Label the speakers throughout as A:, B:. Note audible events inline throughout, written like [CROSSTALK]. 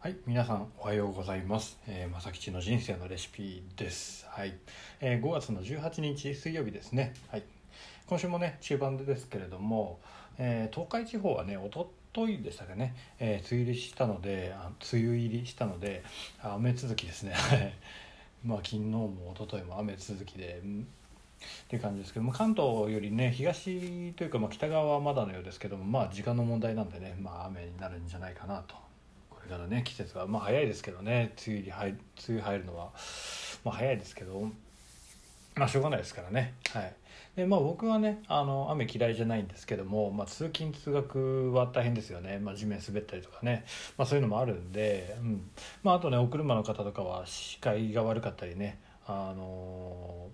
A: はい、皆さんおはようございます。えー、まさきちの人生のレシピです。はい、えー5月の18日水曜日ですね。はい、今週もね中盤でですけれども、えー東海地方はねおとといでしたかね、えー梅雨入りしたので、あ梅雨入りしたのであ雨続きですね。は [LAUGHS] いまあ昨日も一昨日も雨続きで。うんっていう感じですけども関東よりね東というかまあ北側はまだのようですけどもまあ時間の問題なんでねまあ雨になるんじゃないかなとこれからね季節はまあ早いですけどね梅雨入梅雨入るのはまあ早いですけどまあしょうがないですからね。はい。でまあ僕はねあの雨嫌いじゃないんですけども、まあ、通勤通学は大変ですよね、まあ、地面滑ったりとかね、まあ、そういうのもあるんで、うん。まあ、あとねお車の方とかは視界が悪かったりね。あの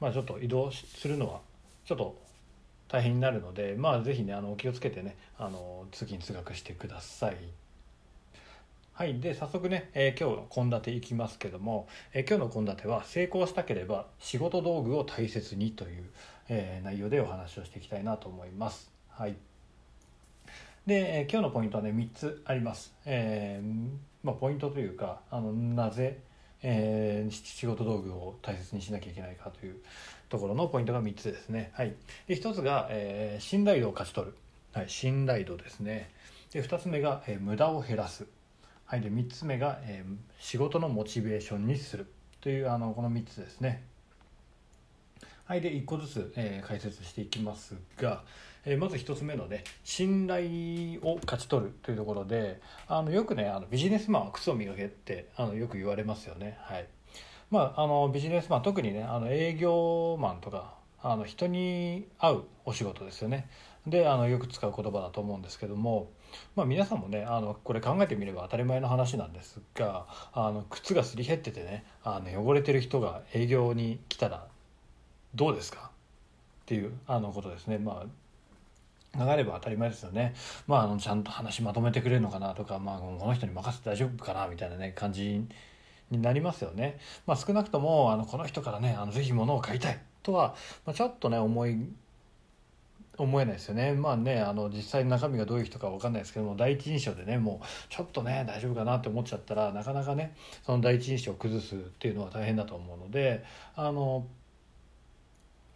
A: まあちょっと移動するのはちょっと大変になるのでまあぜひねあのお気をつけてねあの通勤通学してください。はい、で早速ね、えー今日の献立いきますけども、えー今日の献立は成功したければ仕事道具を大切にという、えー内容でお話をしていきたいなと思います。はい、で、えー今日のポイントはね3つあります。えーまあ、ポイントというかあのなぜ、えー仕事道具を大切にしなきゃいけないかというところのポイントが3つですね。はい、で1つが、えー信頼度を勝ち取る、はい、信頼度ですね。で2つ目が、えー無駄を減らす。はい、で3つ目が、えー仕事のモチベーションにするというあのこの3つですね。はい、で1個ずつ、えー解説していきますが、えーまず1つ目のね信頼を勝ち取るというところであのよくねあのビジネスマンは靴を磨けってあのよく言われますよね。はいまあ、あのビジネスマン特にねあの営業マンとかあの人に会うお仕事ですよねであのよく使う言葉だと思うんですけども、まあ、皆さんもねあのこれ考えてみれば当たり前の話なんですがあの靴がすり減っててねあの汚れてる人が営業に来たらどうですか？っていうあのことですね。まあ流れば当たり前ですよね、まあ、あのちゃんと話まとめてくれるのかなとか、まあ、この人に任せて大丈夫かなみたいなね感じになりますよね。まあ、少なくともあのこの人からねあのぜひ物を買いたいとは、まあ、ちょっとね思い思えないですよね。まあねあの実際中身がどういう人かわかんないですけども第一印象でねもうちょっとね大丈夫かなって思っちゃったらなかなかねその第一印象を崩すっていうのは大変だと思うのであの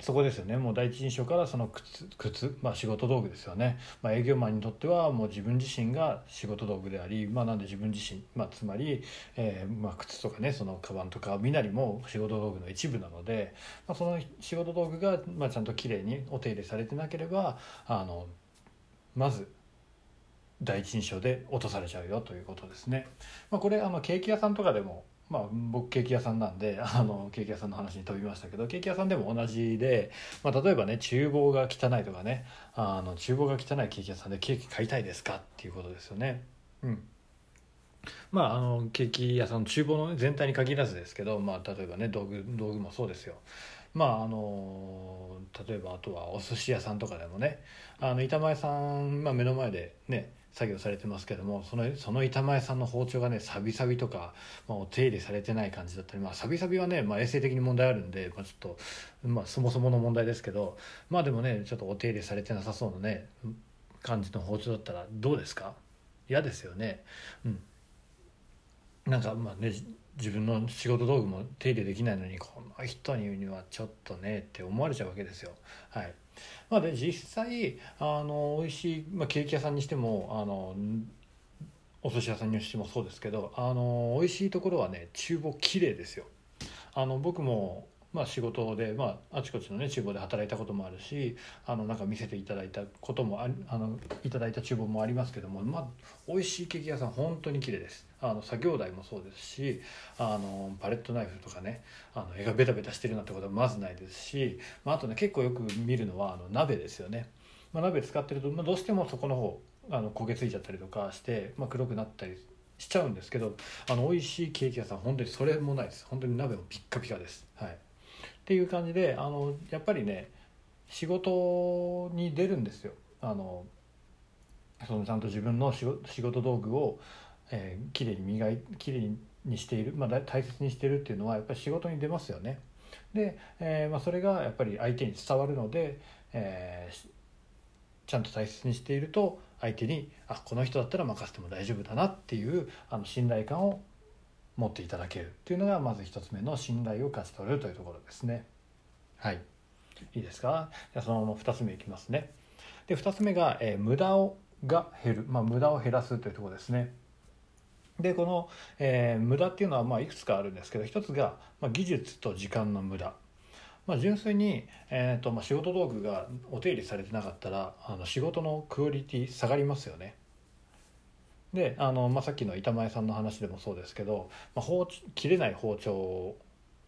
A: そこですよねもう第一印象からその靴靴、まあ、仕事道具ですよね、まあ、営業マンにとってはもう自分自身が仕事道具であり、まあ、なんで自分自身、まあ、つまり、えーまあ、靴とかねそのカバンとか身なりも仕事道具の一部なので、まあ、その仕事道具が、まあ、ちゃんときれいにお手入れされてなければあのまず第一印象で落とされちゃうよということですね。まあ、これあのケーキ屋さんとかでもまあ、僕ケーキ屋さんなんで [LAUGHS] あのケーキ屋さんの話に飛びましたけどケーキ屋さんでも同じで、まあ、例えばね厨房が汚いとかねあの厨房が汚いケーキ屋さんでケーキ買いたいですかっていうことですよね。うんまあ、あのケーキ屋さんの厨房の全体に限らずですけど、まあ、例えばね道具道具もそうですよ。まああの例えばあとはお寿司屋さんとかでもねあの板前さん、まあ、目の前でね作業されてますけどもそのその板前さんの包丁がねサビサビとか、まあ、お手入れされてない感じだったり、まあ、サビサビはね、まあ、衛生的に問題あるんで、まあ、ちょっと、まあ、そもそもの問題ですけどまあでもねちょっとお手入れされてなさそうなね感じの包丁だったらどうですか？嫌ですよね。うんなんかまあね自分の仕事道具も手入れできないのにこの人にはちょっとねって思われちゃうわけですよ。はいまあ、で実際あの美味しい、まあ、ケーキ屋さんにしてもあのお寿司屋さんにしてもそうですけどあの美味しいところはね厨房綺麗ですよ。あの僕もまあ、仕事で、まあ、あちこちのね厨房で働いたこともあるしあのなんか見せていただいたこともああのいただいた厨房もありますけども、まあ、美味しいケーキ屋さん本当に綺麗です。あの作業台もそうですしあのパレットナイフとかねあの絵がベタベタしてるなんてことはまずないですし、まあ、あとね結構よく見るのはあの鍋ですよね、まあ、鍋使ってると、まあ、どうしてもそこの方あの焦げついちゃったりとかして、まあ、黒くなったりしちゃうんですけどあの美味しいケーキ屋さん本当にそれもないです。本当に鍋もピッカピカです。はい。っていう感じであのやっぱりね仕事に出るんですよあのそのちゃんと自分の仕事道具を、えー、きれいに磨いきれいにしている、まあ、大切にしているっていうのはやっぱり仕事に出ますよね。で、えーまあ、それがやっぱり相手に伝わるので、えーちゃんと大切にしていると相手にあこの人だったら任せても大丈夫だなっていうあの信頼感を持っていただけるっていうのがまず一つ目の信頼を勝ち取るというところですね。はいいいですか？じゃそのまま2つ目いきますね。で2つ目が、えー、無駄をが減る、まあ、無駄を減らすというところですね。でこの、えー、無駄っていうのはまあいくつかあるんですけど一つが、まあ、技術と時間の無駄。まあ、純粋に、えーとまあ、仕事道具がお手入れされてなかったらあの仕事のクオリティ下がりますよね。であの、まあ、さっきの板前さんの話でもそうですけど、まあ、包切れない包丁を、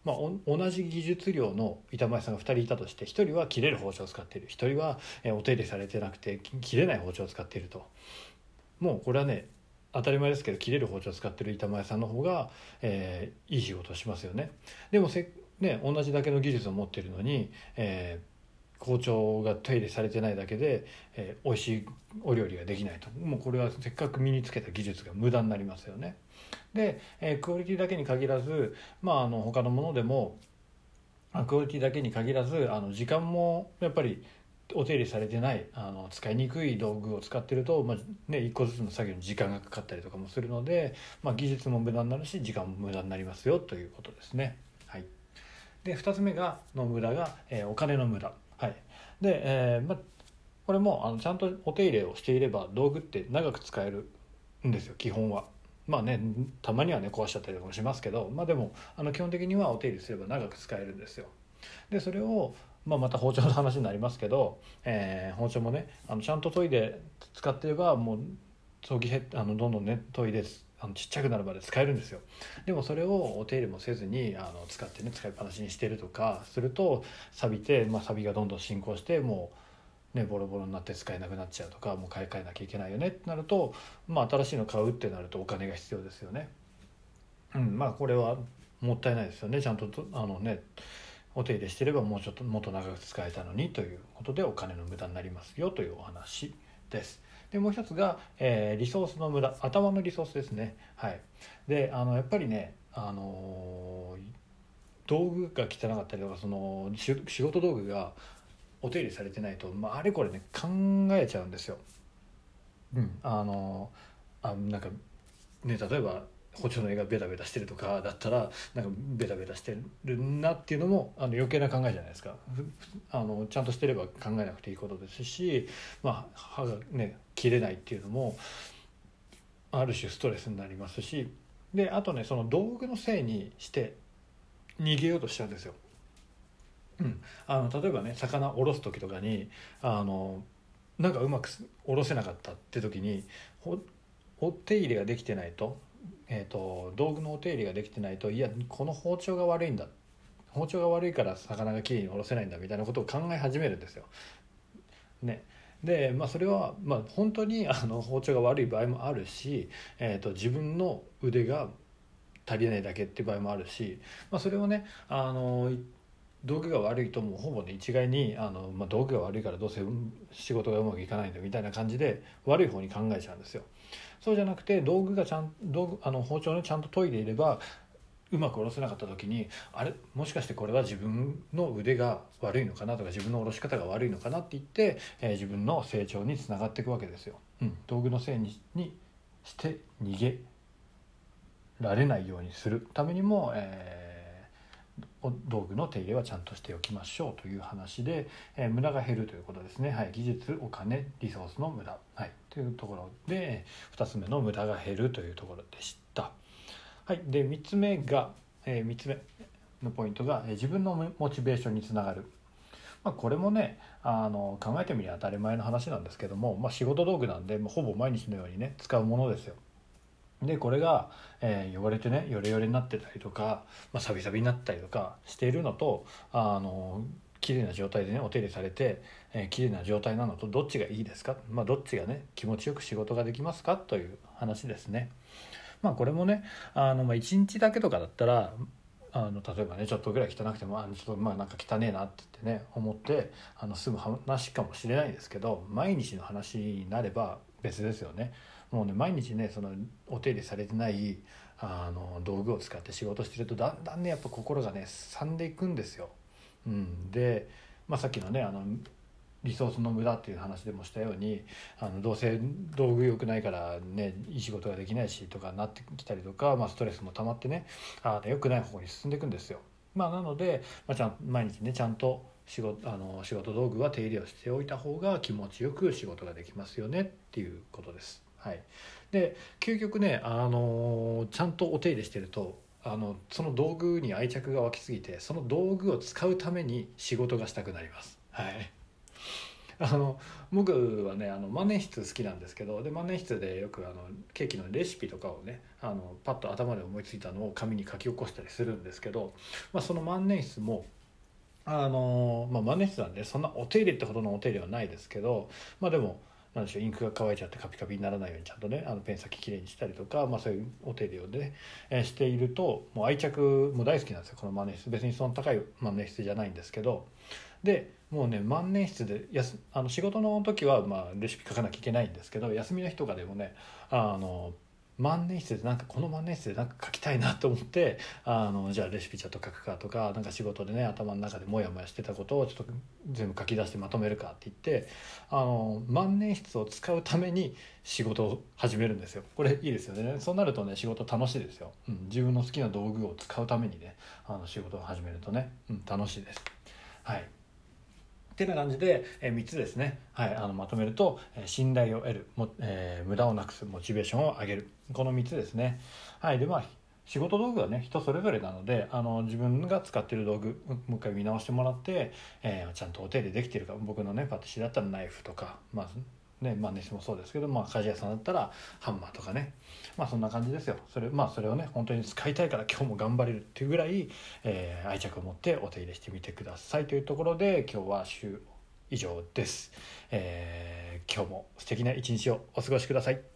A: まあ、同じ技術量の板前さんが2人いたとして1人は切れる包丁を使っている1人は、えお手入れされてなくて切れない包丁を使っているともうこれはね当たり前ですけど切れる包丁を使ってる板前さんの方が、えー、いい仕事をしますよね。でもせ、ね、同じだけの技術を持ってるのに、えー包丁が手入れされてないだけで、えー、美味しいお料理ができないともうこれはせっかく身につけた技術が無駄になりますよね。で、えー、クオリティだけに限らず、まあ、あの他のものでもクオリティだけに限らずあの時間もやっぱりお手入れされてないあの使いにくい道具を使ってると、まあね、1個ずつの作業に時間がかかったりとかもするので、まあ、技術も無駄になるし時間も無駄になりますよということですね。はい、で2つ目がの無駄が、えー、お金の無駄。はい、で、えーま、これもあのちゃんとお手入れをしていれば道具って長く使えるんですよ基本は。まあねたまにはね壊しちゃったりとかもしますけど、まあ、でもあの基本的にはお手入れすれば長く使えるんですよ。でそれを、まあ、また包丁の話になりますけど、えー、包丁もねあのちゃんと研いで使ってればもう研ぎあのどんどんね研いであのちっちゃくなるまで使えるんですよ。でもそれをお手入れもせずにあの使ってね使いっぱなしにしてるとかすると錆びて、まあ、錆がどんどん進行してもうねボロボロになって使えなくなっちゃうとかもう買い替えなきゃいけないよねってなると、まあ、新しいの買うってなるとお金が必要ですよね。うん、まあこれはもったいないですよね。ちゃんとあのねお手入れしてればもうちょっともっと長く使えたのにということでお金の無駄になりますよというお話。です。でもう一つが、えー、リソースの無駄頭のリソースですねはいであのやっぱりねあの道具が汚かったりとかその仕事道具がお手入れされてないと、まあ、あれこれね考えちゃうんですよ。うん、あのあなんかね例えば包丁の絵がベタベタしてるとかだったらなんかベタベタしてるなっていうのもあの余計な考えじゃないですかあのちゃんとしてれば考えなくていいことですし、まあ、歯がね切れないっていうのもある種ストレスになりますしであとねその道具のせいにして逃げようとしちゃうんですよ。うん、あの例えばね魚おろす時とかにあのなんかうまくおろせなかったって時にお手入れができてないとえーと、道具のお手入れができてないといやこの包丁が悪いんだ包丁が悪いから魚がきれいにおろせないんだみたいなことを考え始めるんですよ。ね、で、まあ、それは、まあ、本当にあの包丁が悪い場合もあるし、えーと、自分の腕が足りないだけっていう場合もあるし、まあ、それをねあの道具が悪いともうほぼね一概にあの、まあ、道具が悪いからどうせ仕事がうまくいかないんだみたいな感じで悪い方に考えちゃうんですよ。そうじゃなくて道具がちゃん道具あの包丁を、ね、ちゃんと研いでいればうまく下ろせなかった時にあれ？もしかしてこれは自分の腕が悪いのかなとか自分の下ろし方が悪いのかなって言って、えー、自分の成長につながっていくわけですよ。うん、道具のせいににして逃げられないようにするためにも、えー道具の手入れはちゃんとしておきましょうという話で、えー、無駄が減るということですね、はい、技術お金リソースの無駄、はい、というところで2つ目の無駄が減るというところでした。はい、で3つ目が、えー、3つ目のポイントが、えー、自分のモチベーションにつながる。まあ、これもねあの考えてみりゃ当たり前の話なんですけども、まあ、仕事道具なんで、まあ、ほぼ毎日のようにね使うものですよ。でこれが、えー、汚れてねヨレヨレになってたりとか、まあ、サビサビになったりとかしているのとあの綺麗な状態でねお手入れされて、えー、綺麗な状態なのとどっちがいいですか、まあ、どっちがね気持ちよく仕事ができますか？という話ですね。まあ、これもねあの、まあ、1日だけとかだったらあの例えばねちょっとぐらい汚くてもあちょっとまあなんか汚ねえなってってね思ってあの済む話かもしれないですけど毎日の話になれば別ですよね。もうね毎日ねそのお手入れされてないあの道具を使って仕事してるとだんだんねやっぱ心がねさんでいくんですよ。うん、で、まあ、さっきのねあのリソースの無駄っていう話でもしたようにあのどうせ道具良くないからねいい仕事ができないしとかなってきたりとか、まあ、ストレスも溜まってねあ良くない方向に進んでいくんですよ。まあ、なので、まあ、ちゃん毎日ねちゃんと仕事あの仕事道具は手入れをしておいた方が気持ちよく仕事ができますよねっていうことです。はい、で究極ねあのちゃんとお手入れしてるとあのその道具に愛着が湧きすぎてその道具を使うために仕事がしたくなります。はいあの僕はねあの万年筆好きなんですけどで万年筆でよくあのケーキのレシピとかをねあのパッと頭で思いついたのを紙に書き起こしたりするんですけど、まあ、その万年筆もあの、まあ、万年筆なんでそんなお手入れってほどのお手入れはないですけどまあでもなんでしょうインクが乾いちゃってカピカピにならないようにちゃんとねあのペン先きれいにしたりとか、まあ、そういうお手入れをね、えー、しているともう愛着も大好きなんですよこの万年筆。別にその高い万年筆じゃないんですけど。でもうね万年筆でやすあの仕事の時はまあレシピ書かなきゃいけないんですけど休みの日とかでもねあの万年筆でなんかこの万年筆でなんか書きたいなと思ってあのじゃあレシピちょっと書くかとかなんか仕事でね頭の中でモヤモヤしてたことをちょっと全部書き出してまとめるかって言ってあの万年筆を使うために仕事を始めるんですよ。これいいですよね。そうなるとね仕事楽しいですよ、うん、自分の好きな道具を使うためにねあの仕事を始めるとね、うん、楽しいです。はい。ってな感じで、え、3つですね、はい、あのまとめると、え、信頼を得るも、えー、無駄をなくすモチベーションを上げる。この3つですね。はいでまあ仕事道具はね人それぞれなのであの自分が使ってる道具もう一回見直してもらって、えー、ちゃんとお手入れできてるか僕のねパティシエだったらナイフとかまあねまあ熱もそうですけど、まあ、鍛冶屋さんだったらハンマーとかね。まあそんな感じですよ。それ,、まあ、それをね本当に使いたいから今日も頑張れるっていうぐらい、えー、愛着を持ってお手入れしてみてくださいというところで今日は週以上です、えー、今日も素敵な一日をお過ごしください。